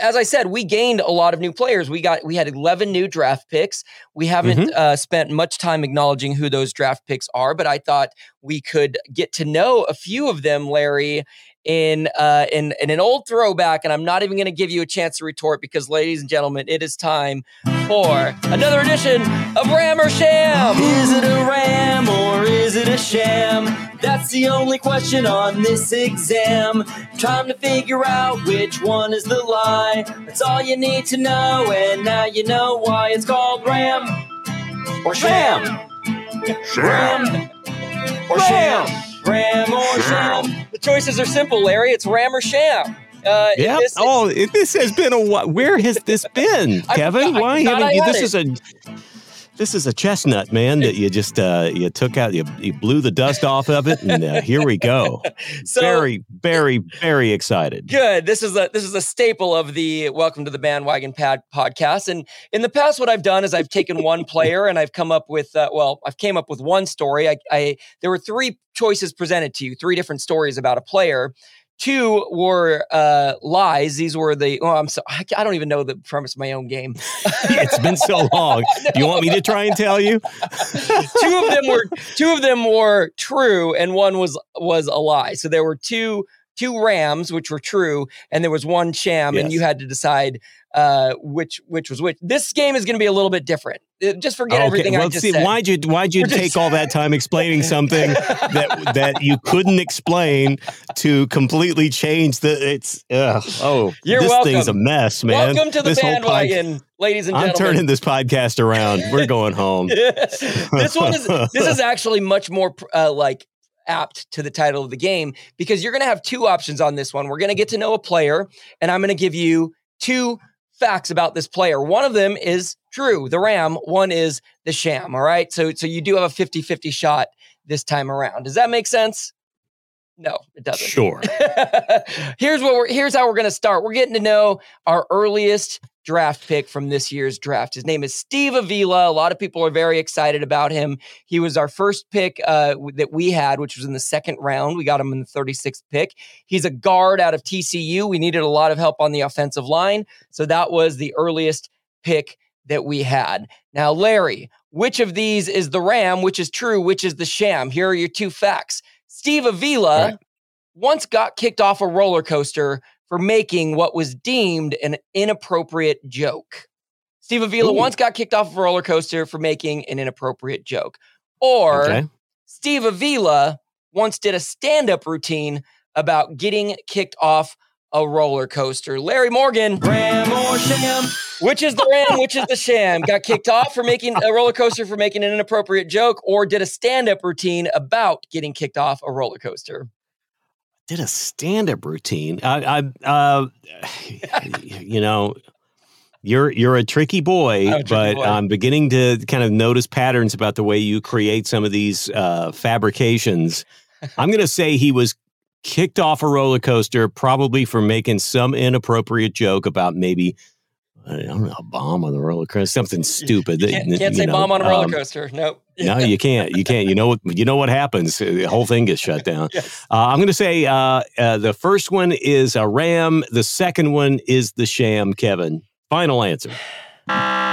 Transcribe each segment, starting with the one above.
as I said, we gained a lot of new players. We got we had 11 new draft picks. We haven't mm-hmm. uh, spent much time acknowledging who those draft picks are, but I thought we could get to know a few of them, Larry, in uh, in in an old throwback. And I'm not even going to give you a chance to retort because, ladies and gentlemen, it is time for another edition of Ram or Sham. Is it a ram or is it a sham? The only question on this exam. Time to figure out which one is the lie. That's all you need to know, and now you know why it's called Ram or Sham. Sham. Or Sham. Ram or Sham. The choices are simple, Larry. It's Ram or Sham. Uh, yeah. Oh, this has been a what? Where has this been, Kevin? I, I, Why haven't you? This it. is a this is a chestnut, man, that you just uh, you took out, you, you blew the dust off of it, and uh, here we go. so, very, very, very excited. Good. This is a this is a staple of the Welcome to the Bandwagon Pad podcast. And in the past, what I've done is I've taken one player and I've come up with uh, well, I've came up with one story. I, I there were three choices presented to you, three different stories about a player. Two were uh, lies. These were the. Oh, I'm so. I, I don't even know the premise of my own game. it's been so long. Do you want me to try and tell you? two of them were. Two of them were true, and one was was a lie. So there were two two rams, which were true, and there was one sham, yes. and you had to decide uh, which which was which. This game is going to be a little bit different. Uh, just forget okay. everything well, I just see, said. Why'd you why'd you take all that time explaining something that that you couldn't explain to completely change the? It's uh, oh, You're this welcome. thing's a mess, man. Welcome to the this bandwagon, ladies and gentlemen. I'm turning this podcast around. We're going home. this one is this is actually much more uh, like apt to the title of the game because you're going to have two options on this one. We're going to get to know a player, and I'm going to give you two facts about this player. One of them is true, the Ram. One is the sham. All right. So, so you do have a 50 50 shot this time around. Does that make sense? No, it doesn't. Sure. here's what we're here's how we're gonna start. We're getting to know our earliest draft pick from this year's draft. His name is Steve Avila. A lot of people are very excited about him. He was our first pick uh, that we had, which was in the second round. We got him in the 36th pick. He's a guard out of TCU. We needed a lot of help on the offensive line. So that was the earliest pick that we had. Now, Larry, which of these is the Ram? Which is true? Which is the sham? Here are your two facts. Steve Avila right. once got kicked off a roller coaster for making what was deemed an inappropriate joke. Steve Avila Ooh. once got kicked off of a roller coaster for making an inappropriate joke. Or okay. Steve Avila once did a stand up routine about getting kicked off a roller coaster. Larry Morgan, ram or sham? Which is the ram? Which is the sham? Got kicked off for making a roller coaster for making an inappropriate joke, or did a stand up routine about getting kicked off a roller coaster? Did a stand-up routine. I, I uh, you know, you're you're a tricky boy, a tricky but boy. I'm beginning to kind of notice patterns about the way you create some of these uh, fabrications. I'm going to say he was kicked off a roller coaster, probably for making some inappropriate joke about maybe I don't know, a bomb on the roller coaster, something stupid. You can't, can't say know, bomb on a roller um, coaster. Nope. no, you can't. You can't. You know what? You know what happens. The whole thing gets shut down. yes. uh, I'm going to say uh, uh, the first one is a ram. The second one is the sham. Kevin, final answer.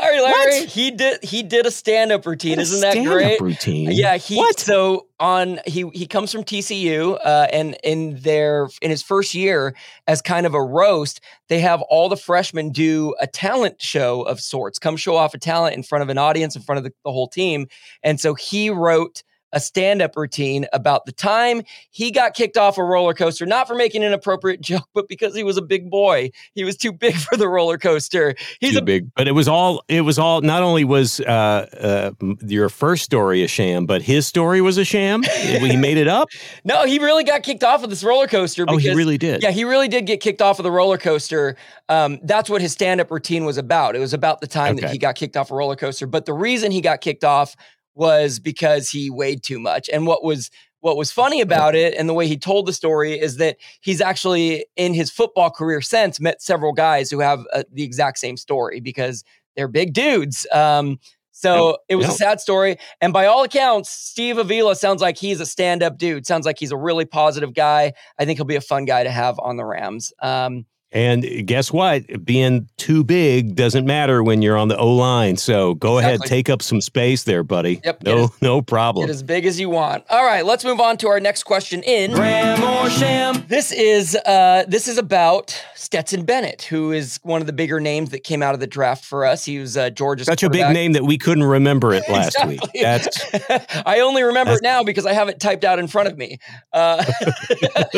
Sorry, Larry. What? He did he did a stand-up routine. Isn't that great? Routine. Yeah, he what? so on he he comes from TCU uh, and in their in his first year as kind of a roast, they have all the freshmen do a talent show of sorts, come show off a talent in front of an audience, in front of the, the whole team. And so he wrote a stand up routine about the time he got kicked off a roller coaster, not for making an appropriate joke, but because he was a big boy. He was too big for the roller coaster. He's too a big, but it was all, it was all, not only was uh, uh, your first story a sham, but his story was a sham. he made it up. No, he really got kicked off of this roller coaster. Because, oh, he really did. Yeah, he really did get kicked off of the roller coaster. Um, that's what his stand up routine was about. It was about the time okay. that he got kicked off a roller coaster. But the reason he got kicked off was because he weighed too much. And what was what was funny about it and the way he told the story is that he's actually in his football career since met several guys who have uh, the exact same story because they're big dudes. Um, so yep. it was yep. a sad story. And by all accounts, Steve Avila sounds like he's a stand up dude. Sounds like he's a really positive guy. I think he'll be a fun guy to have on the Rams. Um, and guess what? Being too big doesn't matter when you're on the O line. So go exactly. ahead, take up some space there, buddy. Yep. No, no problem. Get as big as you want. All right, let's move on to our next question. In Ram or Sham. This is uh, this is about Stetson Bennett, who is one of the bigger names that came out of the draft for us. He was uh, Georgia's such a big name that we couldn't remember it last week. That's I only remember it now because I have it typed out in front of me. Uh,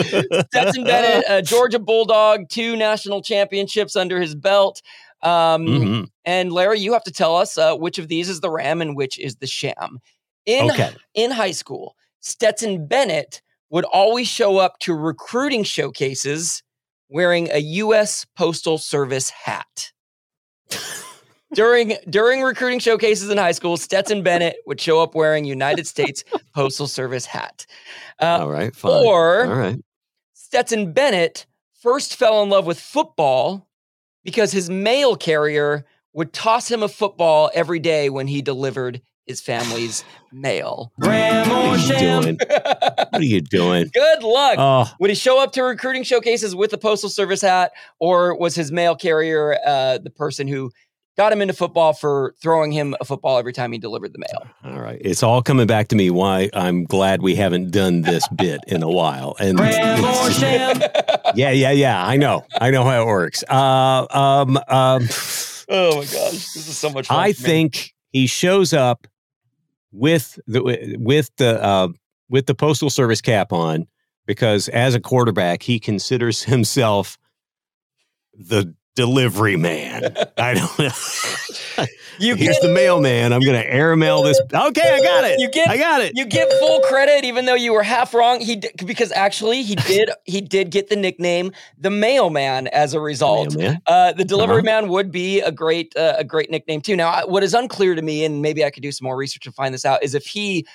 Stetson Bennett, Georgia Bulldog, two national championships under his belt. Um, mm-hmm. And Larry, you have to tell us uh, which of these is the Ram and which is the Sham. In okay. in high school, Stetson Bennett would always show up to recruiting showcases wearing a U.S. Postal Service hat. during during recruiting showcases in high school, Stetson Bennett would show up wearing United States Postal Service hat. Uh, All right, fine. Or All right. Stetson Bennett first fell in love with football because his mail carrier would toss him a football every day when he delivered his family's mail. What are you doing? what are you doing? Good luck. Oh. Would he show up to recruiting showcases with a postal service hat, or was his mail carrier uh, the person who got him into football for throwing him a football every time he delivered the mail. All right. It's all coming back to me why I'm glad we haven't done this bit in a while. And just, yeah, yeah, yeah. I know. I know how it works. Uh, um, um, oh my gosh. This is so much fun. I think he shows up with the with the uh, with the postal service cap on because as a quarterback he considers himself the delivery man. I don't know. you Here's get, the mailman. I'm going to airmail this. Okay, I got it. You get, I got it. You get full credit, even though you were half wrong. He because actually he did he did get the nickname the mailman as a result. Uh, the delivery uh-huh. man would be a great uh, a great nickname too. Now, what is unclear to me, and maybe I could do some more research to find this out, is if he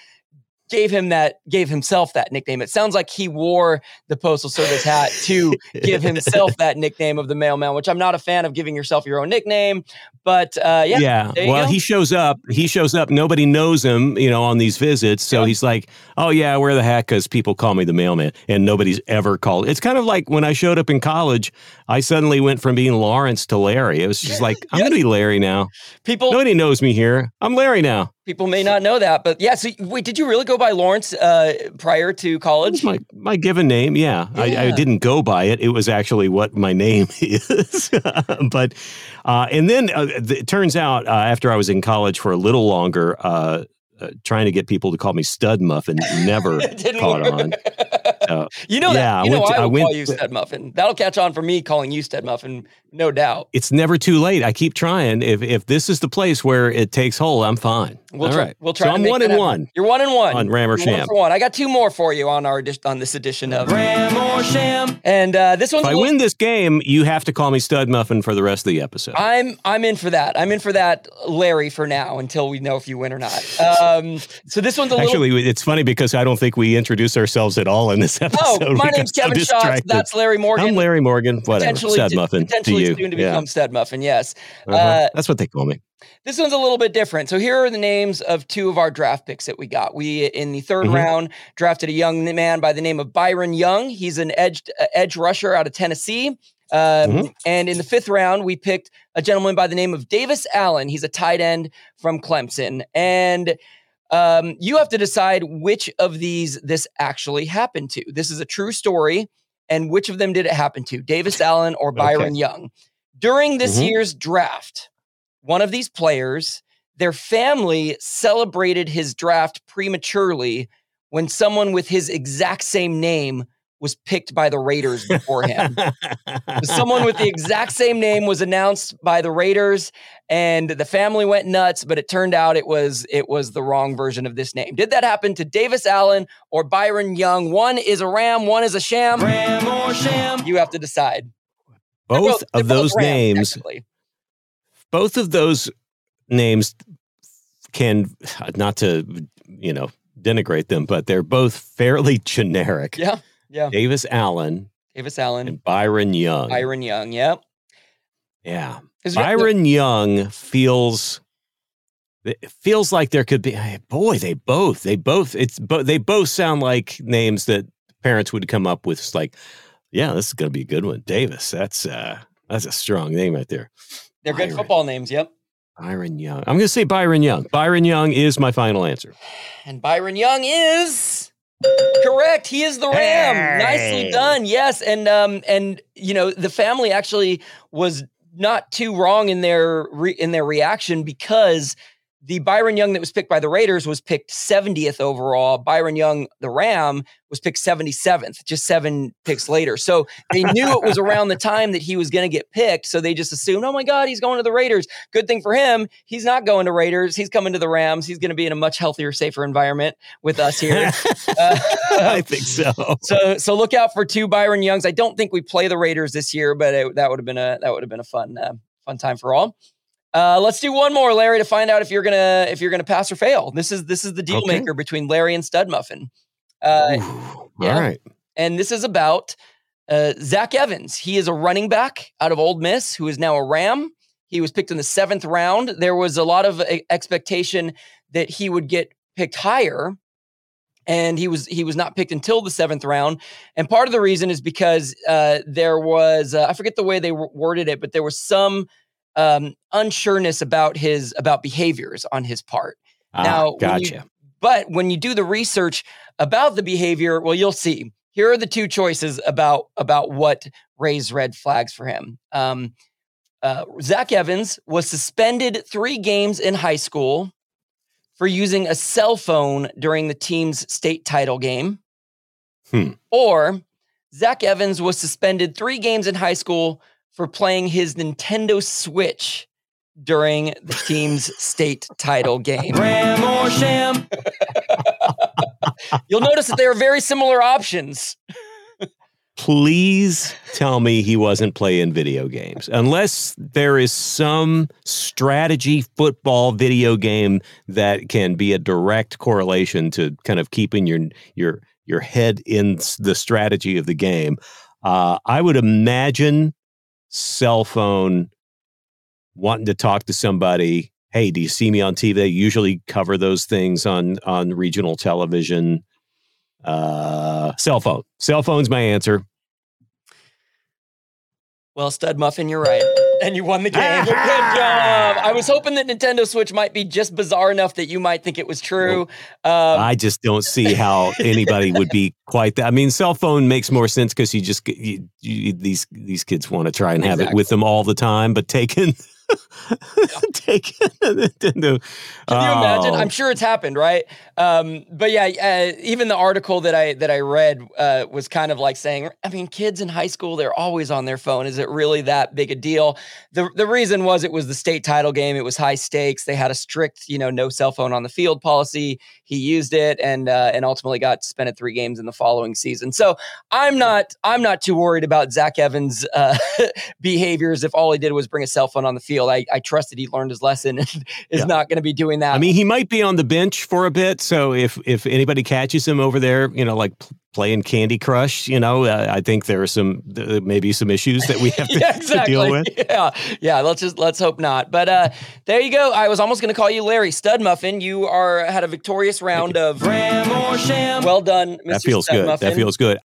gave him that gave himself that nickname. It sounds like he wore the postal service hat to give himself that nickname of the mailman, which I'm not a fan of giving yourself your own nickname. But uh, yeah, yeah. Well, he shows up. He shows up. Nobody knows him, you know, on these visits. So yeah. he's like, "Oh yeah, I wear the hat because people call me the mailman," and nobody's ever called. It's kind of like when I showed up in college. I suddenly went from being Lawrence to Larry. It was just like I'm yes. gonna be Larry now. People, nobody knows me here. I'm Larry now. People may not know that, but yeah. So wait, did you really go by Lawrence uh, prior to college? my my given name. Yeah, yeah. I, I, didn't go by it. It was actually what my name is. but uh, and then uh, it turns out uh, after I was in college for a little longer, uh, uh, trying to get people to call me Stud Muffin never caught work. on. Uh, you know yeah, that. You I know I, to, I will call you Stud Muffin. That'll catch on for me calling you Stud Muffin, no doubt. It's never too late. I keep trying. If if this is the place where it takes hold, I'm fine. We'll All try. Right. We'll try. So I'm one and one. You're one and one on Ram or Sham. One for one. I got two more for you on our on this edition of Ram or Sham. And uh, this one's. If I win this game, you have to call me Stud Muffin for the rest of the episode. I'm I'm in for that. I'm in for that, Larry, for now until we know if you win or not. Um, so this one's a actually. Little... It's funny because I don't think we introduce ourselves at all in this oh, episode. Oh, my name's Kevin Shaw. That's Larry Morgan. I'm Larry Morgan. Whatever. Stud Muffin. Potentially to you. soon to become yeah. Stud Muffin. Yes. Uh-huh. Uh, That's what they call me. This one's a little bit different. So here are the names of two of our draft picks that we got. We in the 3rd mm-hmm. round drafted a young man by the name of Byron Young. He's an edge uh, edge rusher out of Tennessee. Um, mm-hmm. And in the fifth round, we picked a gentleman by the name of Davis Allen. He's a tight end from Clemson. And um, you have to decide which of these this actually happened to. This is a true story. And which of them did it happen to? Davis Allen or Byron okay. Young? During this mm-hmm. year's draft, one of these players, their family celebrated his draft prematurely when someone with his exact same name was picked by the Raiders before him. Someone with the exact same name was announced by the Raiders, and the family went nuts. But it turned out it was it was the wrong version of this name. Did that happen to Davis Allen or Byron Young? One is a Ram, one is a Sham. Ram or Sham? You have to decide. Both, both of those both names. Both of those names can not to you know denigrate them, but they're both fairly generic. Yeah. Yeah. Davis Allen. Davis Allen. And Byron Young. Byron Young. Yep. Yeah. Is Byron the- Young feels it feels like there could be boy they both they both it's but they both sound like names that parents would come up with it's like yeah this is going to be a good one davis that's uh that's a strong name right there they're byron. good football names yep byron young i'm going to say byron young byron young is my final answer and byron young is Correct. He is the Ram. Hey. Nicely done. Yes, and um, and you know the family actually was not too wrong in their re- in their reaction because the Byron Young that was picked by the Raiders was picked 70th overall. Byron Young, the Ram, was picked 77th, just seven picks later. So they knew it was around the time that he was going to get picked. So they just assumed, oh my God, he's going to the Raiders. Good thing for him. He's not going to Raiders. He's coming to the Rams. He's going to be in a much healthier, safer environment with us here. uh, I think so. So so look out for two Byron Youngs. I don't think we play the Raiders this year, but it, that would have been a that would have been a fun uh, fun time for all. Uh, let's do one more, Larry, to find out if you're gonna if you're gonna pass or fail. This is this is the deal okay. maker between Larry and Stud Muffin. Uh, yeah. All right, and this is about uh, Zach Evans. He is a running back out of Ole Miss who is now a Ram. He was picked in the seventh round. There was a lot of expectation that he would get picked higher, and he was he was not picked until the seventh round. And part of the reason is because uh, there was uh, I forget the way they worded it, but there was some um, unsureness about his about behaviors on his part. Ah, now, gotcha. When you, but when you do the research about the behavior, well, you'll see. Here are the two choices about about what raised red flags for him. Um, uh, Zach Evans was suspended three games in high school for using a cell phone during the team's state title game. Hmm. Or Zach Evans was suspended three games in high school for playing his Nintendo Switch during the team's state title game. Ram or sham? You'll notice that they are very similar options. Please tell me he wasn't playing video games. Unless there is some strategy football video game that can be a direct correlation to kind of keeping your your your head in the strategy of the game. Uh, I would imagine cell phone, wanting to talk to somebody. Hey, do you see me on TV? They usually cover those things on on regional television. Uh, cell phone. Cell phone's my answer. Well, Stud Muffin, you're right. And you won the game. Good job. I was hoping that Nintendo Switch might be just bizarre enough that you might think it was true. Um, I just don't see how anybody would be quite that. I mean, cell phone makes more sense because you just you, you, these these kids want to try and have exactly. it with them all the time, but taking Take Nintendo. Can you imagine? I'm oh. sure it's happened, right? Um, but yeah, uh, even the article that I that I read uh, was kind of like saying, I mean, kids in high school they're always on their phone. Is it really that big a deal? The the reason was it was the state title game. It was high stakes. They had a strict, you know, no cell phone on the field policy. He used it and uh, and ultimately got suspended three games in the following season. So I'm not I'm not too worried about Zach Evans' uh, behaviors if all he did was bring a cell phone on the field field. I, I trusted he learned his lesson and is yeah. not going to be doing that. I mean, he might be on the bench for a bit. So if if anybody catches him over there, you know, like playing Candy Crush, you know, uh, I think there are some uh, maybe some issues that we have to, yeah, exactly. to, deal with. Yeah, yeah. Let's just let's hope not. But uh, there you go. I was almost going to call you Larry Stud Muffin. You are had a victorious round of Ram or Sham. Well done, Mr. That feels Stud good. Muffin. That feels good.